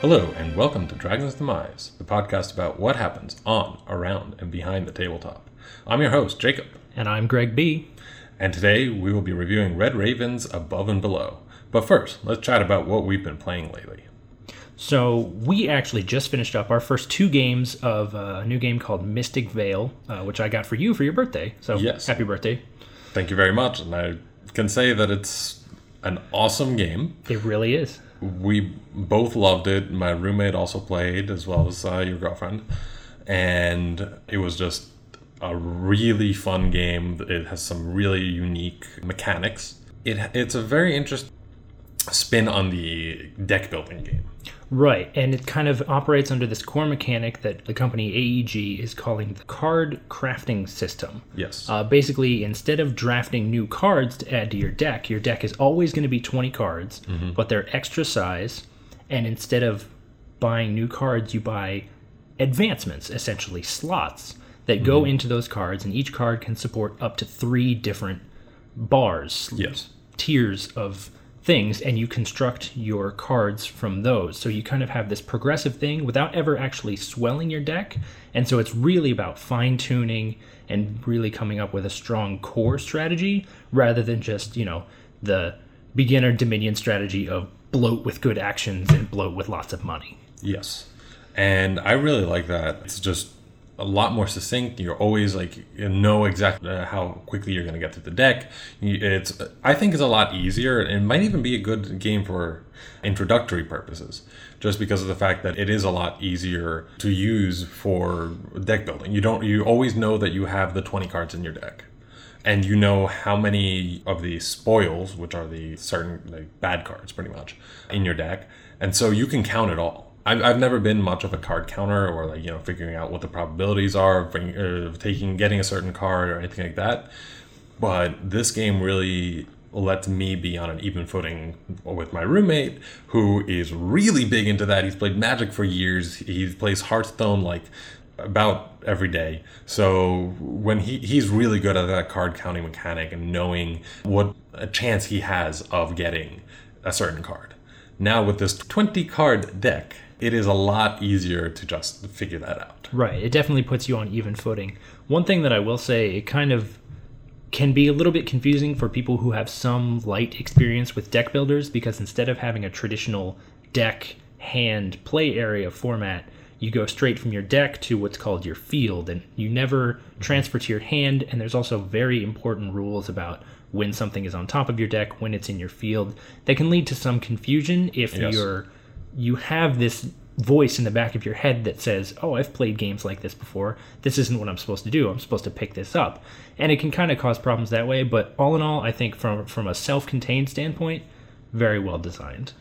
Hello, and welcome to Dragon's Demise, the podcast about what happens on, around, and behind the tabletop. I'm your host, Jacob, And I'm Greg B. and today we will be reviewing Red Raven's Above and Below. But first, let's chat about what we've been playing lately. So we actually just finished up our first two games of a new game called Mystic Vale, uh, which I got for you for your birthday. So Yes. happy birthday! Thank you very much, and I can say that it's an awesome game. It really is. We both loved it. My roommate also played, as well as uh, your girlfriend, and it was just a really fun game. It has some really unique mechanics. It it's a very interesting spin on the deck building game. Right, and it kind of operates under this core mechanic that the company AEG is calling the card crafting system. Yes. Uh, basically, instead of drafting new cards to add to your deck, your deck is always going to be 20 cards, but they're extra size. And instead of buying new cards, you buy advancements, essentially slots that go into those cards, and each card can support up to three different bars, yes. tiers of things, and you construct your cards from those. So you kind of have this progressive thing without ever actually swelling your deck. And so it's really about fine tuning and really coming up with a strong core strategy rather than just, you know, the beginner Dominion strategy of bloat with good actions and bloat with lots of money. Yes. And I really like that. It's just a lot more succinct. You're always like you know exactly uh, how quickly you're going to get to the deck. It's I think it's a lot easier. It might even be a good game for introductory purposes, just because of the fact that it is a lot easier to use for deck building. You don't you always know that you have the 20 cards in your deck. And you know how many of the spoils, which are the certain like bad cards, pretty much, in your deck, and so you can count it all. I've, I've never been much of a card counter or like you know figuring out what the probabilities are of, bring, of taking getting a certain card or anything like that. But this game really lets me be on an even footing with my roommate, who is really big into that. He's played Magic for years. He plays Hearthstone like about every day. So when he he's really good at that card counting mechanic and knowing what a chance he has of getting a certain card. Now with this 20 card deck, it is a lot easier to just figure that out. Right. It definitely puts you on even footing. One thing that I will say, it kind of can be a little bit confusing for people who have some light experience with deck builders because instead of having a traditional deck hand play area format, you go straight from your deck to what's called your field and you never mm-hmm. transfer to your hand and there's also very important rules about when something is on top of your deck, when it's in your field. That can lead to some confusion if Yes. you're you have this voice in the back of your head that says, "Oh, I've played games like this before. This isn't what I'm supposed to do. I'm supposed to pick this up." And it can kind of cause problems that way, but all in all, I think from from a self-contained standpoint, very well designed.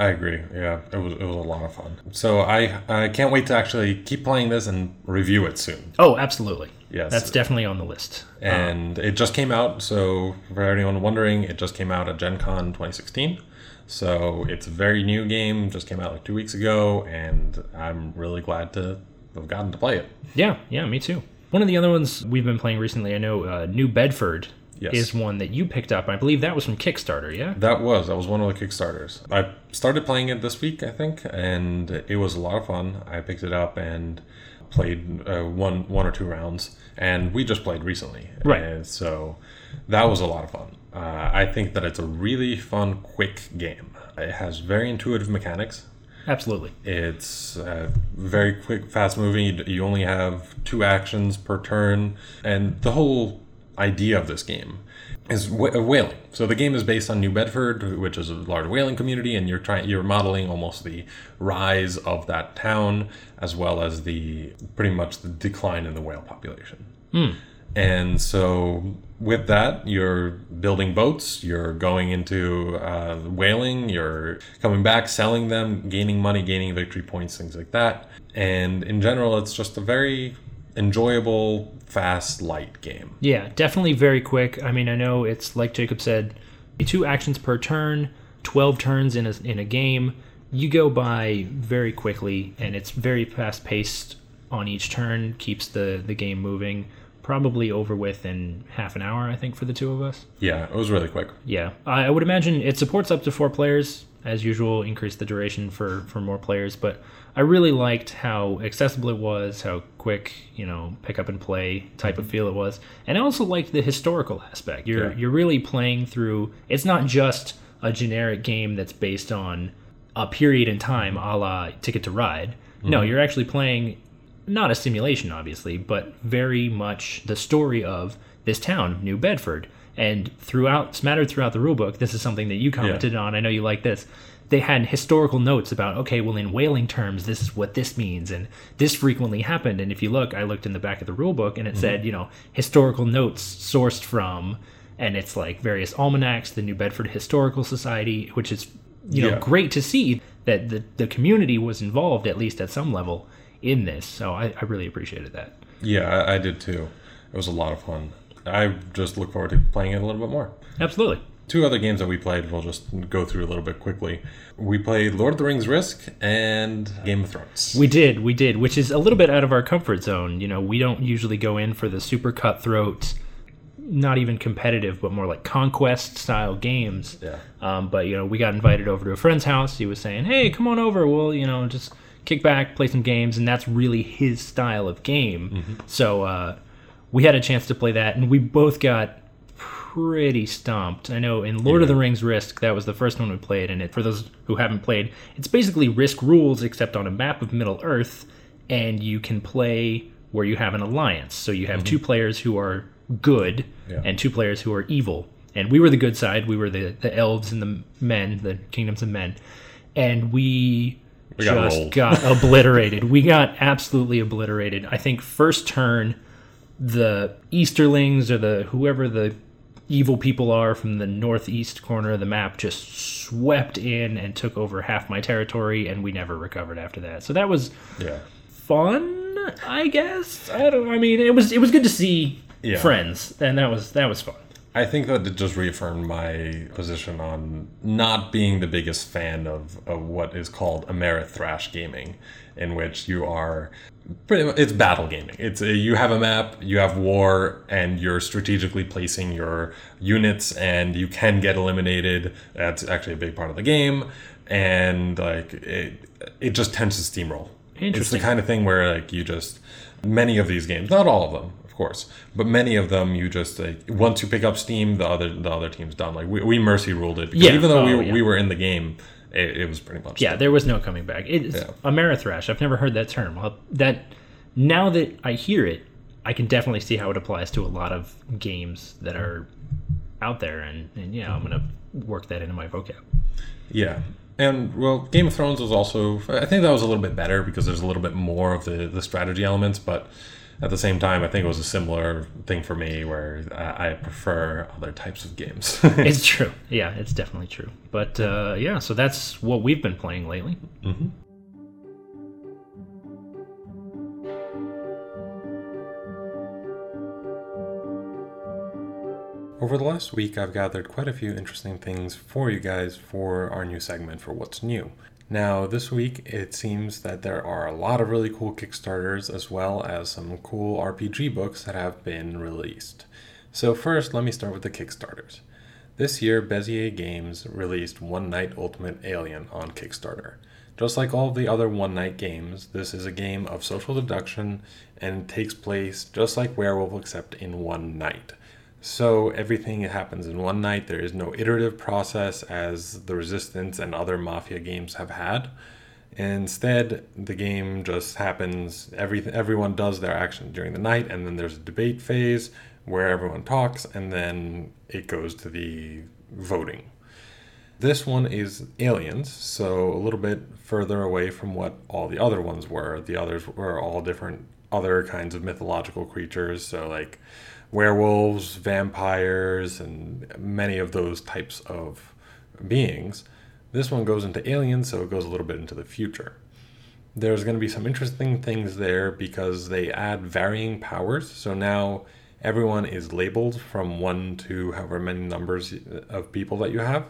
I agree. Yeah, it was it was a lot of fun. So I I can't wait to actually keep playing this and review it soon. Oh, absolutely. Yes. That's definitely on the list. And it just came out. So for anyone wondering, it just came out at Gen Con 2016. So it's a very new game. Just came out like two weeks ago, and I'm really glad to have gotten to play it. Yeah, yeah, me too. One of the other ones we've been playing recently, I know uh, New Bedford Yes. is one that you picked up. I believe that was from Kickstarter, yeah? That was that was one of the kickstarters. I started playing it this week, I think, and it was a lot of fun. I picked it up and played uh, one one or two rounds, and we just played recently. Right. And so that was a lot of fun. Uh, I think that it's a really fun, quick game. It has very intuitive mechanics. Absolutely. It's uh, very quick, fast moving. You, you only have two actions per turn, and the whole idea of this game is uh, whaling. So the game is based on New Bedford, which is a large whaling community, and you're trying you're modeling almost the rise of that town as well as the pretty much the decline in the whale population. And so, with that, you're building boats, you're going into uh, whaling, you're coming back, selling them, gaining money, gaining victory points, things like that. And in general, it's just a very enjoyable, fast, light game. Yeah, definitely very quick. I mean, I know it's like Jacob said, two actions per turn, 12 turns in a, in a game. You go by very quickly, and it's very fast paced on each turn, keeps the, the game moving. probably over with in half an hour, I think, for the two of us. Yeah, it was really quick. Yeah, I I would imagine it supports up to four players as usual. Increase the duration for for more players, but I really liked how accessible it was, how quick you know pick up and play type of mhm. feel it was, and I also liked the historical aspect. You're Yeah. you're really playing through. It's not just a generic game that's based on a period in time, a la Ticket to Ride. No, mhm. you're actually playing not a simulation, obviously, but very much the story of this town, New Bedford. And throughout, smattered throughout the rulebook, this is something that you commented on. I know you like this. They had historical notes about, okay, well, in whaling terms, this is what this means, and this frequently happened. And if you look, I looked in the back of the rule book and it said, mm-hmm. you know, historical notes sourced from, and it's like various almanacs, the New Bedford Historical Society, which is, you know, Yeah. great to see that the, the community was involved, at least at some level, in this. So I, I really appreciated that. Yeah, I, I did too. It was a lot of fun. I just look forward to playing it a little bit more. Absolutely. Two other games that we played, we'll just go through a little bit quickly. We played Lord of the Rings Risk and Game of Thrones. We did, we did, which is a little bit out of our comfort zone. You know, we don't usually go in for the super cutthroat, not even competitive, but more like conquest style games. Yeah. Um, but you know, we got invited over to a friend's house. He was saying, "Hey, come on over. We'll you know just kick back, play some games," and that's really his style of game. So uh, we had a chance to play that, and we both got pretty stumped. I know in Lord of the Rings Risk, that was the first one we played, and it for those who haven't played, it's basically Risk rules except on a map of Middle Earth, and you can play where you have an alliance. So you have mm-hmm. two players who are good Yeah. and two players who are evil. And we were the good side. We were the, the elves and the men, the kingdoms of men. And we, We just rolled. got obliterated. We got absolutely obliterated. I think first turn, the Easterlings or the whoever the evil people are from the northeast corner of the map just swept in and took over half my territory, and we never recovered after that. So that was Yeah. fun, I guess. I don't. I mean, it was it was good to see Yeah. friends, and that was that was fun. I think that it just reaffirmed my position on not being the biggest fan of, of what is called Amerithrash gaming, in which you are pretty much, it's battle gaming. It's a, you have a map, you have war, and you're strategically placing your units, and you can get eliminated. That's actually a big part of the game, and like it, it just tends to steamroll. It's the kind of thing where like you just many of these games, not all of them, of course, but many of them you just like once you pick up steam, the other the other team's done. Like we, we mercy ruled it because Yeah. even though oh, we, Oh, were yeah. we were in the game, it, it was pretty much Yeah, there was no coming back. It's Yeah. Amerithrash. I've never heard that term. Well, that now that I hear it, I can definitely see how it applies to a lot of games that are out there, and, and yeah, I'm gonna work that into my vocab. Yeah. And well, Game of Thrones was also I think that was a little bit better because there's a little bit more of the the strategy elements, but at the same time, I think it was a similar thing for me where I, I prefer other types of games. it's true. Yeah, it's definitely true. But uh, yeah, so that's what we've been playing lately. Over the last week, I've gathered quite a few interesting things for you guys for our new segment for What's New. Now, this week, it seems that there are a lot of really cool Kickstarters as well as some cool RPG books that have been released. So, first, let me start with the Kickstarters. This year, Bezier Games released One Night Ultimate Alien on Kickstarter. Just like all the other one night games, this is a game of social deduction and takes place just like Werewolf except in one night. So everything happens in one night. There is no iterative process as the Resistance and other Mafia games have had. Instead, the game just happens. Every everyone does their action during the night, and then there's a debate phase where everyone talks, and then it goes to the voting. This one is aliens, so a little bit further away from what all the other ones were. The others were all different other kinds of mythological creatures, so like werewolves, vampires, and many of those types of beings. This one goes into aliens, so it goes a little bit into the future. There's going to be some interesting things there because they add varying powers. So now everyone is labeled from one to however many numbers of people that you have.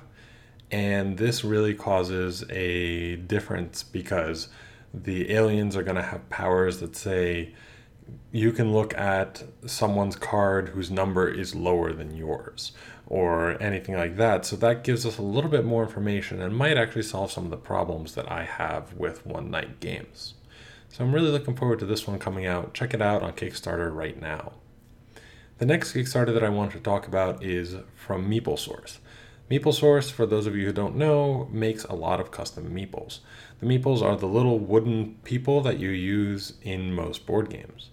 And this really causes a difference because the aliens are going to have powers that say you can look at someone's card whose number is lower than yours or anything like that. So that gives us a little bit more information and might actually solve some of the problems that I have with one night games. So I'm really looking forward to this one coming out. Check it out on Kickstarter right now. The next Kickstarter that I want to talk about is from MeepleSource. MeepleSource, for those of you who don't know, makes a lot of custom meeples. The meeples are the little wooden people that you use in most board games.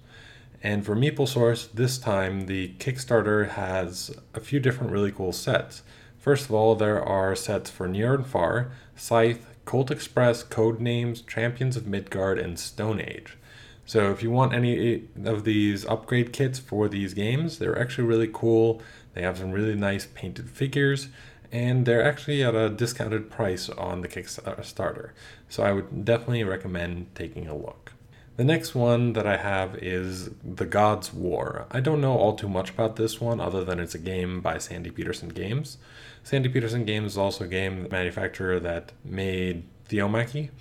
And for MeepleSource, this time the Kickstarter has a few different really cool sets. First of all, there are sets for Near and Far, Scythe, Colt Express, Code Names, Champions of Midgard, and Stone Age. So if you want any of these upgrade kits for these games, they're actually really cool. They have some really nice painted figures, and they're actually at a discounted price on the Kickstarter. So I would definitely recommend taking a look. The next one that I have is The Gods War. I don't know all too much about this one other than it's a game by Sandy Petersen Games. Sandy Petersen Games is also a game manufacturer that made Theomachy,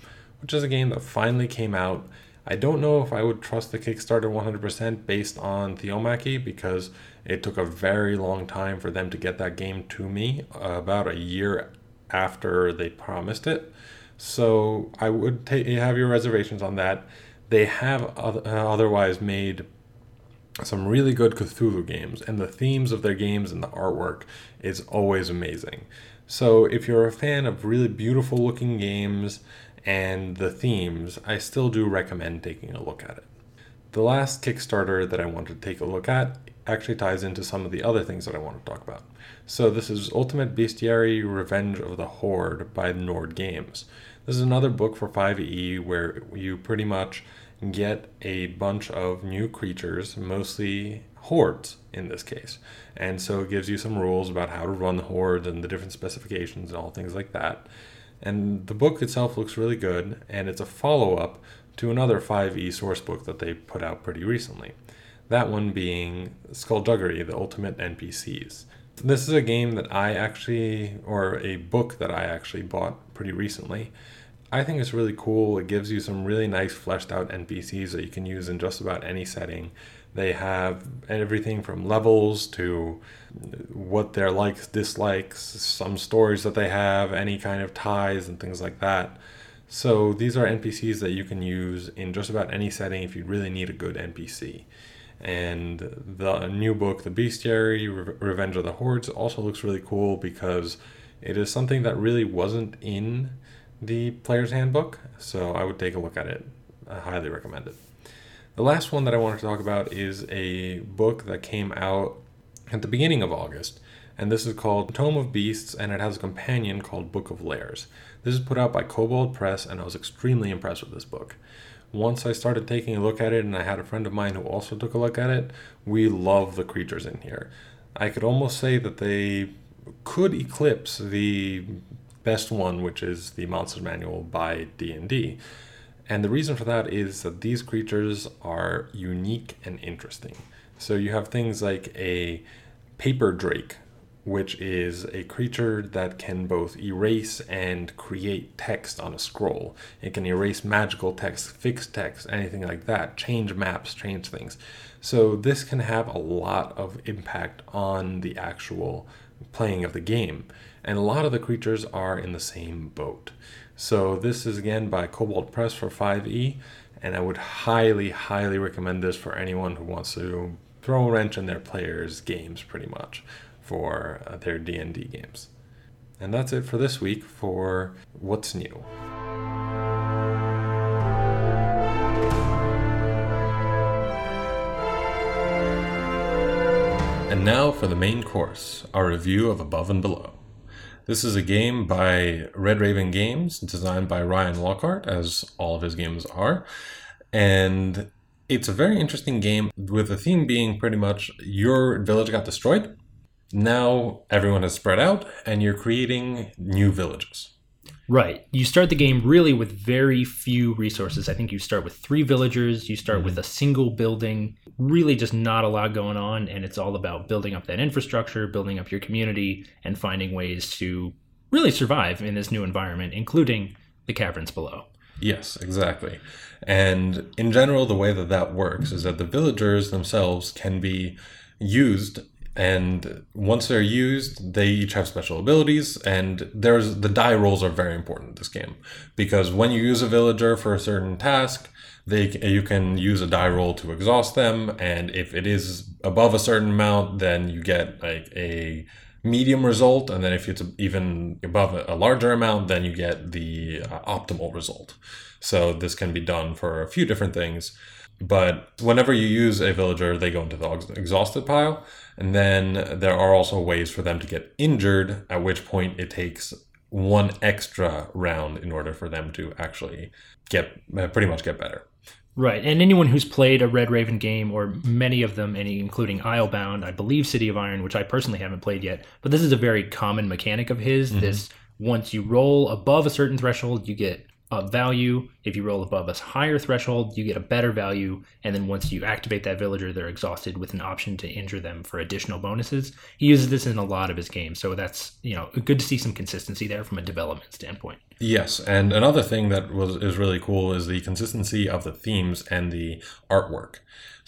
which is a game that finally came out. I don't know if I would trust the Kickstarter 100% based on Theomachy because it took a very long time for them to get that game to me, about a year after they promised it. So I would ta- have your reservations on that they have uh, otherwise made some really good Cthulhu games, and the themes of their games and the artwork is always amazing. So, if you're a fan of really beautiful looking games and the themes, I still do recommend taking a look at it. The last Kickstarter that I want to take a look at actually ties into some of the other things that I want to talk about. So, this is Ultimate Bestiary Revenge of the Horde by Nord Games. This is another book for 5e where you pretty much get a bunch of new creatures, mostly hordes in this case. And so it gives you some rules about how to run the hordes and the different specifications and all things like that. And the book itself looks really good, and it's a follow up to another 5e source book that they put out pretty recently. That one being Skulduggery, the Ultimate NPCs. This is a game that I actually, or a book that I actually bought pretty recently I think it's really cool. It gives you some really nice fleshed out NPCs that you can use in just about any setting. They have everything from levels to what their likes, dislikes, some stories that they have, any kind of ties and things like that. So these are NPCs that you can use in just about any setting if you really need a good NPC. And the new book, The Bestiary Re- Revenge of the Hordes, also looks really cool because it is something that really wasn't in the player's handbook, so I would take a look at it. I highly recommend it. The last one that I wanted to talk about is a book that came out at the beginning of August, and this is called Tome of Beasts, and it has a companion called Book of Lairs. This is put out by Kobold Press, and I was extremely impressed with this book. Once I started taking a look at it, and I had a friend of mine who also took a look at it, we love the creatures in here. I could almost say that they could eclipse the best one, which is the Monsters Manual by D&D. And the reason for that is that these creatures are unique and interesting. So you have things like a paper drake, which is a creature that can both erase and create text on a scroll. It can erase magical text, fix text, anything like that, change maps, change things. So this can have a lot of impact on the actual playing of the game and a lot of the creatures are in the same boat. So this is again by Kobold Press for 5e, and I would highly, highly recommend this for anyone who wants to throw a wrench in their players' games, pretty much, for uh, their D&D games. And that's it for this week for What's New. And now for the main course, our review of Above and Below. This is a game by Red Raven Games, designed by Ryan Laukat, as all of his games are. And it's a very interesting game with the theme being pretty much your village got destroyed. Now everyone has spread out and you're creating new villages. Right. You start the game really with very few resources. I think you start with three villagers, you start mm-hmm. with a single building, really just not a lot going on. And it's all about building up that infrastructure, building up your community, and finding ways to really survive in this new environment, including the caverns below. Yes, exactly. And in general, the way that that works is that the villagers themselves can be used and once they're used they each have special abilities and there's the die rolls are very important in this game because when you use a villager for a certain task they you can use a die roll to exhaust them and if it is above a certain amount then you get like a medium result and then if it's even above a larger amount then you get the uh, optimal result. So this can be done for a few different things but whenever you use a villager they go into the exhausted pile and then there are also ways for them to get injured, at which point it takes one extra round in order for them to actually get uh, pretty much get better. Right. And anyone who's played a Red Raven game, or many of them, any including Islebound, I believe City of Iron, which I personally haven't played yet, but this is a very common mechanic of his. Mm-hmm. This once you roll above a certain threshold, you get a value. If you roll above a higher threshold, you get a better value. And then once you activate that villager, they're exhausted with an option to injure them for additional bonuses. He uses this in a lot of his games. So that's, you know, good to see some consistency there from a development standpoint. Yes, and another thing that was is really cool is the consistency of the themes and the artwork.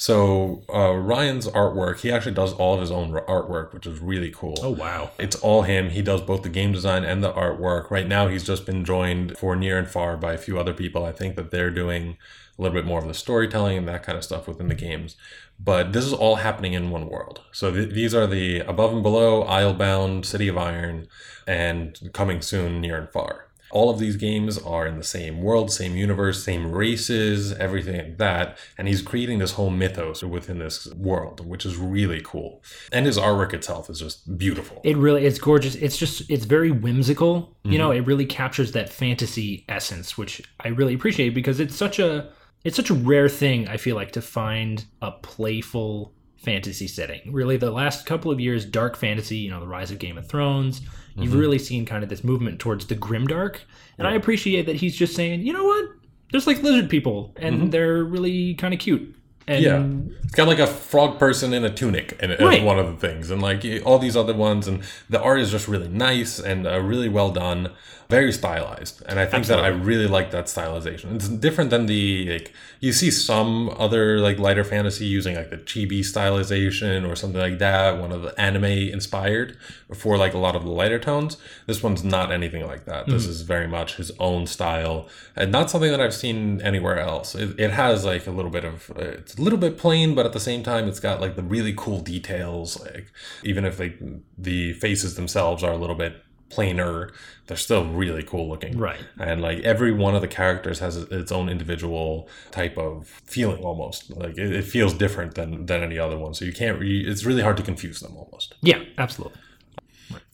So uh, Ryan's artwork, he actually does all of his own artwork, which is really cool. Oh wow! It's all him. He does both the game design and the artwork. Right now, he's just been joined for Near and Far by a few other people. I think that they're doing a little bit more of the storytelling and that kind of stuff within the games. But this is all happening in one world. So th- these are the above and below, Islebound, City of Iron, and coming soon, Near and Far all of these games are in the same world, same universe, same races, everything like that. And he's creating this whole mythos within this world, which is really cool. And his artwork itself is just beautiful. It really it's gorgeous. It's just it's very whimsical. Mm-hmm. You know, it really captures that fantasy essence, which I really appreciate because it's such a it's such a rare thing I feel like to find a playful fantasy setting. Really, the last couple of years, dark fantasy, you know, the rise of Game of Thrones, mm-hmm. you've really seen kind of this movement towards the grimdark. And yeah. I appreciate that he's just saying, you know what? There's like lizard people, and mm-hmm. they're really kind of cute. And yeah, it's got like a frog person in a tunic, and right. one of the things, and like all these other ones, and the art is just really nice and uh, really well done very stylized and i think Absolutely. that i really like that stylization it's different than the like you see some other like lighter fantasy using like the chibi stylization or something like that one of the anime inspired for like a lot of the lighter tones this one's not anything like that mm-hmm. this is very much his own style and not something that i've seen anywhere else it, it has like a little bit of uh, it's a little bit plain but at the same time it's got like the really cool details like even if like the faces themselves are a little bit plainer they're still really cool looking. Right. And like every one of the characters has its own individual type of feeling almost. Like it, it feels different than than any other one. So you can't re- it's really hard to confuse them almost. Yeah absolutely.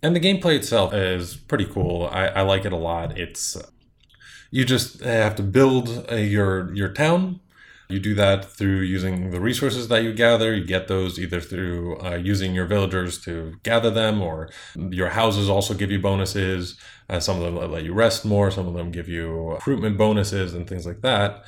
And the gameplay itself is pretty cool. I, I like it a lot. It's you just eh, have to build a, your your town you do that through using the resources that you gather. You get those either through uh, using your villagers to gather them, or your houses also give you bonuses. Uh, some of them let you rest more, some of them give you recruitment bonuses and things like that.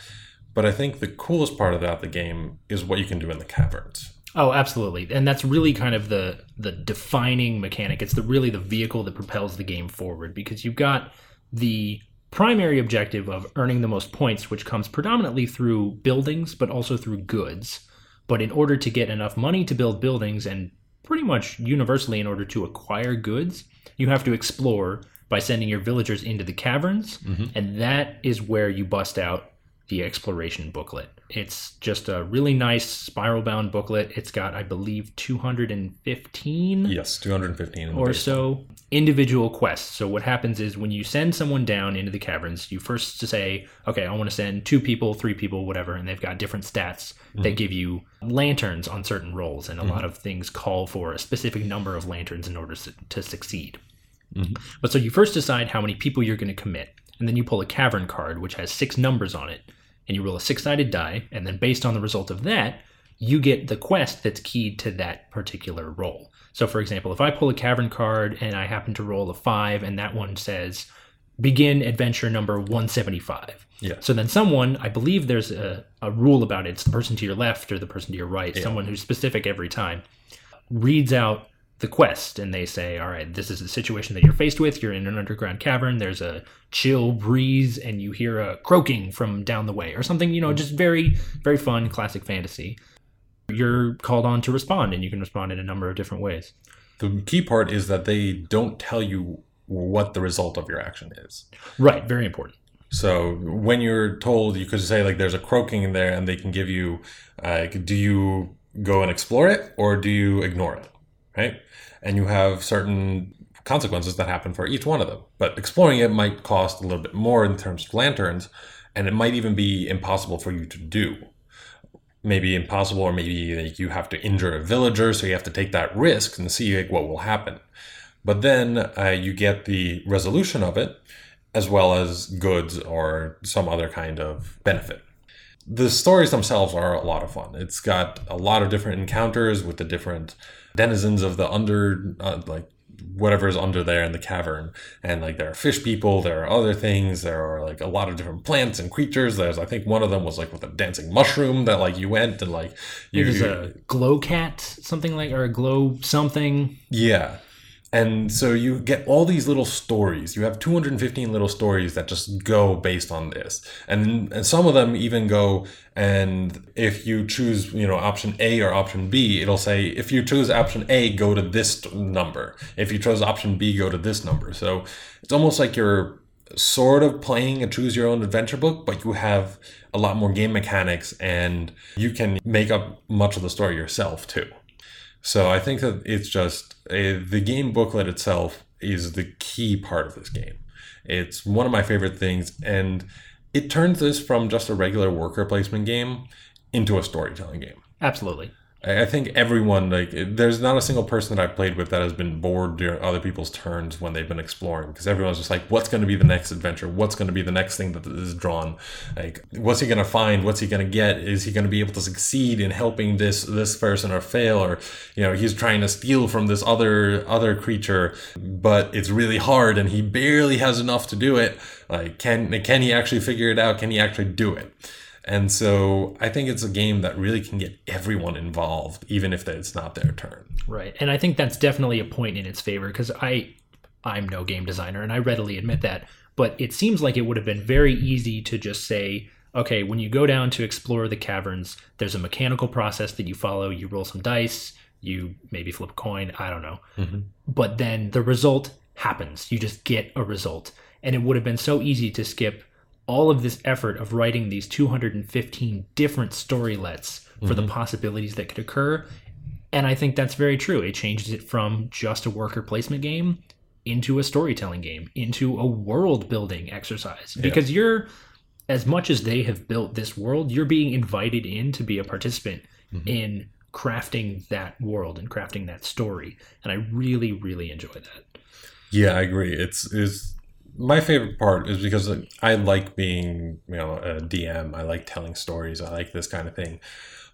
But I think the coolest part about the game is what you can do in the caverns. Oh, absolutely. And that's really kind of the the defining mechanic. It's the really the vehicle that propels the game forward because you've got the primary objective of earning the most points, which comes predominantly through buildings, but also through goods. But in order to get enough money to build buildings, and pretty much universally in order to acquire goods, you have to explore by sending your villagers into the caverns. Mm-hmm. And that is where you bust out the exploration booklet. It's just a really nice spiral bound booklet. It's got, I believe, 215. Yes, 215 or so individual quests. So what happens is when you send someone down into the caverns, you first say, okay, I want to send two people, three people, whatever, and they've got different stats mm-hmm. that give you lanterns on certain rolls, and a mm-hmm. lot of things call for a specific number of lanterns in order to succeed. Mm-hmm. But so you first decide how many people you're going to commit, and then you pull a cavern card which has six numbers on it and you roll a six sided die, and then based on the result of that, you get the quest that's keyed to that particular roll. So, for example, if I pull a cavern card and I happen to roll a five, and that one says begin adventure number 175. Yeah. So then someone, I believe there's a, a rule about it, it's the person to your left or the person to your right, yeah. someone who's specific every time, reads out the quest and they say, all right, this is the situation that you're faced with. You're in an underground cavern. There's a chill breeze and you hear a croaking from down the way or something, you know, just very, very fun classic fantasy. You're called on to respond and you can respond in a number of different ways. The key part is that they don't tell you what the result of your action is. Right. Very important. So when you're told, you could say like there's a croaking in there, and they can give you, uh, do you go and explore it or do you ignore it, right? And you have certain consequences that happen for each one of them. But exploring it might cost a little bit more in terms of lanterns, and it might even be impossible for you to do. Maybe impossible, or maybe like you have to injure a villager, so you have to take that risk and see like what will happen. But then uh, you get the resolution of it, as well as goods or some other kind of benefit. The stories themselves are a lot of fun. It's got a lot of different encounters with the different denizens of the under, uh, like whatever is under there in the cavern. And like there are fish people, there are other things, there are like a lot of different plants and creatures. There's, I think one of them was like with a dancing mushroom that like you went and like you. There's a glow cat, something like, or a glow something. Yeah. And so you get all these little stories. You have 215 little stories that just go based on this. And, and some of them even go and if you choose, you know, option A or option B, it'll say if you choose option A, go to this number. If you chose option B, go to this number. So it's almost like you're sort of playing a choose your own adventure book, but you have a lot more game mechanics and you can make up much of the story yourself too. So I think that it's just uh, the game booklet itself is the key part of this game. It's one of my favorite things, and it turns this from just a regular worker placement game into a storytelling game. Absolutely. I think everyone like there's not a single person that I've played with that has been bored during other people's turns when they've been exploring because everyone's just like, what's going to be the next adventure? What's going to be the next thing that is drawn? Like, what's he going to find? What's he going to get? Is he going to be able to succeed in helping this this person or fail? Or you know, he's trying to steal from this other other creature, but it's really hard and he barely has enough to do it. Like, can can he actually figure it out? Can he actually do it? And so I think it's a game that really can get everyone involved, even if it's not their turn. Right. And I think that's definitely a point in its favor because I I'm no game designer and I readily admit that. But it seems like it would have been very easy to just say, okay, when you go down to explore the caverns, there's a mechanical process that you follow. You roll some dice, you maybe flip a coin, I don't know. Mm-hmm. But then the result happens. You just get a result. And it would have been so easy to skip all of this effort of writing these 215 different storylets for mm-hmm. the possibilities that could occur. And I think that's very true. It changes it from just a worker placement game into a storytelling game, into a world building exercise. Yeah. Because you're, as much as they have built this world, you're being invited in to be a participant mm-hmm. in crafting that world and crafting that story. And I really, really enjoy that. Yeah, I agree. It's, it's, my favorite part is because I like being, you know, a DM. I like telling stories. I like this kind of thing.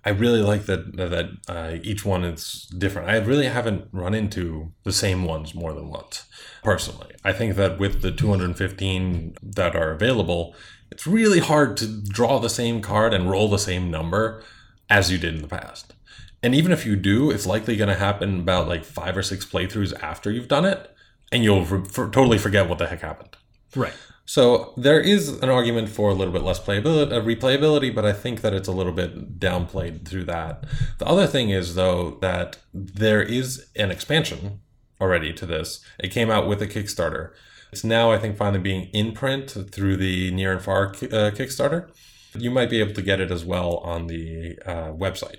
I really like that that uh, each one is different. I really haven't run into the same ones more than once. Personally, I think that with the 215 that are available, it's really hard to draw the same card and roll the same number as you did in the past. And even if you do, it's likely going to happen about like five or six playthroughs after you've done it and you'll for, totally forget what the heck happened. Right. So there is an argument for a little bit less playability, uh, replayability, but I think that it's a little bit downplayed through that. The other thing is though that there is an expansion already to this. It came out with a Kickstarter. It's now I think finally being in print through the Near and Far uh, Kickstarter. You might be able to get it as well on the uh, website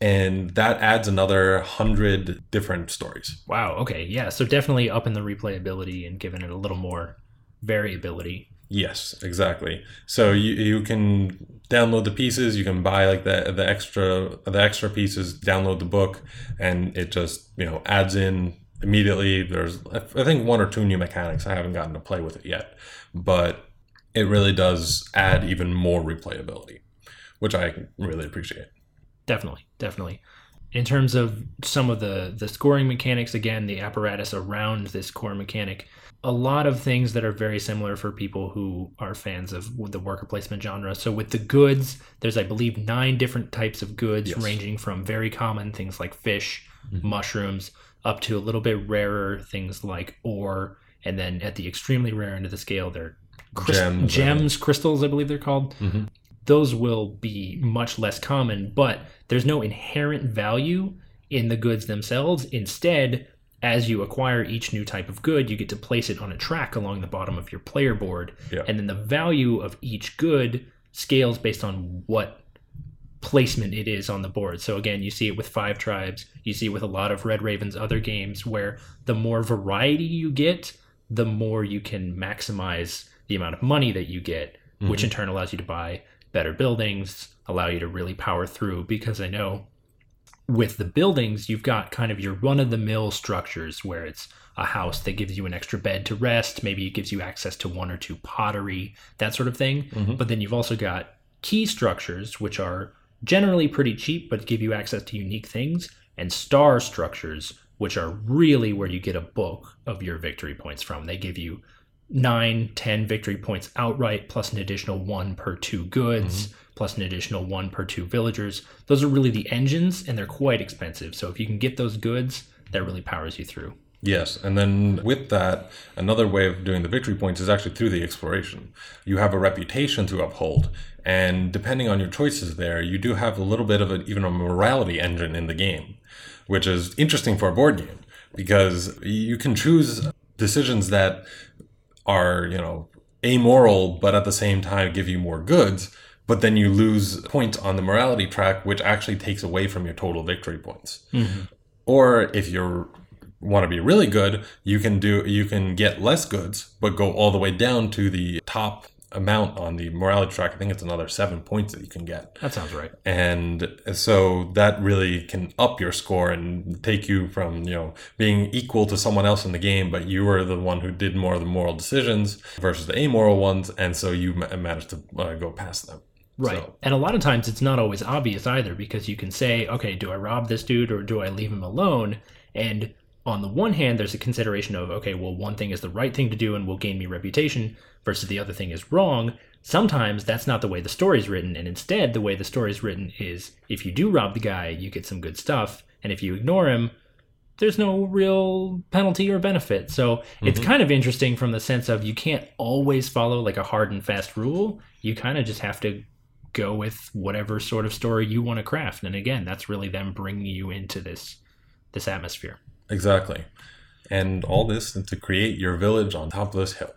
and that adds another hundred different stories. Wow. Okay. Yeah. So definitely up in the replayability and giving it a little more variability. Yes, exactly. So you you can download the pieces. You can buy like the the extra the extra pieces. Download the book, and it just you know adds in immediately. There's I think one or two new mechanics. I haven't gotten to play with it yet, but it really does add even more replayability, which I really appreciate. Definitely, definitely. In terms of some of the the scoring mechanics, again, the apparatus around this core mechanic, a lot of things that are very similar for people who are fans of the worker placement genre. So with the goods, there's I believe nine different types of goods, yes. ranging from very common things like fish, mm-hmm. mushrooms, up to a little bit rarer things like ore, and then at the extremely rare end of the scale, they're crys- Gems, gems, crystals, I believe they're called. Mhm. Those will be much less common, but there's no inherent value in the goods themselves. Instead, as you acquire each new type of good, you get to place it on a track along the bottom of your player board. Yeah. And then the value of each good scales based on what placement it is on the board. So again, you see it with Five Tribes, you see it with a lot of Red Raven's other games where the more variety you get, the more you can maximize the amount of money that you get, which mm-hmm. in turn allows you to buy better buildings, allow you to really power through because I know with the buildings, you've got kind of your run of the mill structures where it's a house that gives you an extra bed to rest. Maybe it gives you access to one or two pottery, that sort of thing. Mhm. But then you've also got key structures, which are generally pretty cheap but give you access to unique things, and star structures, which are really where you get a bulk of your victory points from. They give you nine, ten victory points outright, plus an additional one per two goods, mm-hmm. plus an additional one per two villagers. Those are really the engines, and they're quite expensive. So if you can get those goods, that really powers you through. Yes, and then with that, another way of doing the victory points is actually through the exploration. You have a reputation to uphold, and depending on your choices there, you do have a little bit of a, even a morality engine in the game, which is interesting for a board game because you can choose decisions that are, you know, amoral but at the same time give you more goods, but then you lose points on the morality track which actually takes away from your total victory points. Mm-hmm. Or if you're want to be really good, you can do you can get less goods, but go all the way down to the top amount on the morality track. I think it's another seven points that you can get. That sounds right. And so that really can up your score and take you from, you know, being equal to someone else in the game, but you were the one who did more of the moral decisions versus the amoral ones. And so you ma- managed to uh, go past them. Right. So- And a lot of times it's not always obvious either because you can say, okay, do I rob this dude or do I leave him alone? And on the one hand, there's a consideration of, okay, well, one thing is the right thing to do and will gain me reputation versus the other thing is wrong. Sometimes that's not the way the story's written. And instead, the way the story's written is if you do rob the guy, you get some good stuff. And if you ignore him, there's no real penalty or benefit. So it's mm-hmm. kind of interesting from the sense of you can't always follow like a hard and fast rule. You kind of just have to go with whatever sort of story you want to craft. And again, that's really them bringing you into this this atmosphere. Exactly. And all this to create your village on top of this hill.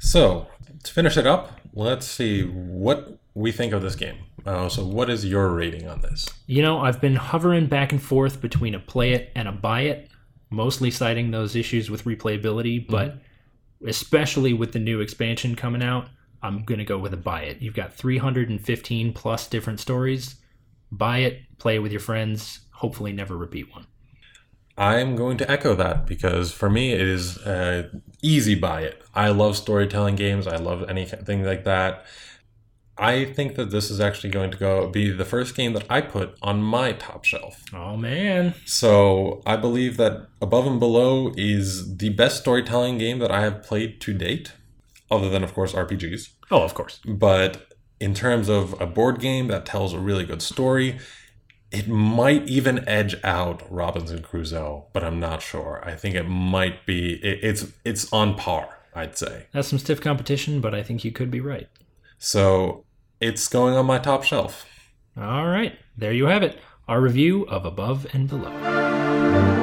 So, to finish it up, let's see what we think of this game. Uh, so, what is your rating on this? You know, I've been hovering back and forth between a play it and a buy it, mostly citing those issues with replayability, but especially with the new expansion coming out, I'm going to go with a buy it. You've got 315 plus different stories. Buy it, play it with your friends, hopefully never repeat one. I'm going to echo that because for me, it is uh, easy buy it. I love storytelling games. I love anything like that. I think that this is actually going to go be the first game that I put on my top shelf. Oh man. So I believe that Above and Below is the best storytelling game that I have played to date, other than, of course, RPGs. Oh, of course. But in terms of a board game that tells a really good story, it might even edge out Robinson Crusoe, but I'm not sure. I think it might be. It, it's it's on par, I'd say. That's some stiff competition, but I think you could be right. So it's going on my top shelf. All right, there you have it. Our review of Above and Below.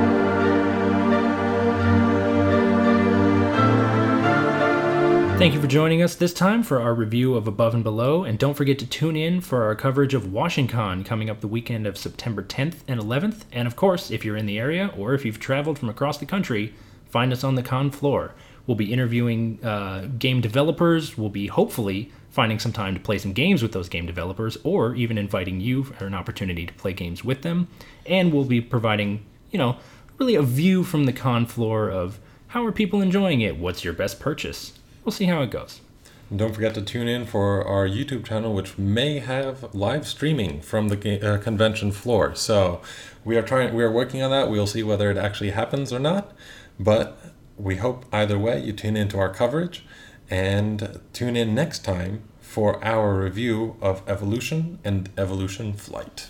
Thank you for joining us this time for our review of Above and Below, and don't forget to tune in for our coverage of WashingCon coming up the weekend of September 10th and 11th. And of course, if you're in the area or if you've traveled from across the country, find us on the con floor. We'll be interviewing uh, game developers. We'll be hopefully finding some time to play some games with those game developers, or even inviting you for an opportunity to play games with them. And we'll be providing, you know, really a view from the con floor of how are people enjoying it? What's your best purchase? We'll see how it goes. And don't forget to tune in for our YouTube channel, which may have live streaming from the uh, convention floor. So we are trying, we are working on that. We'll see whether it actually happens or not. But we hope either way you tune into our coverage and tune in next time for our review of Evolution and Evolution Flight.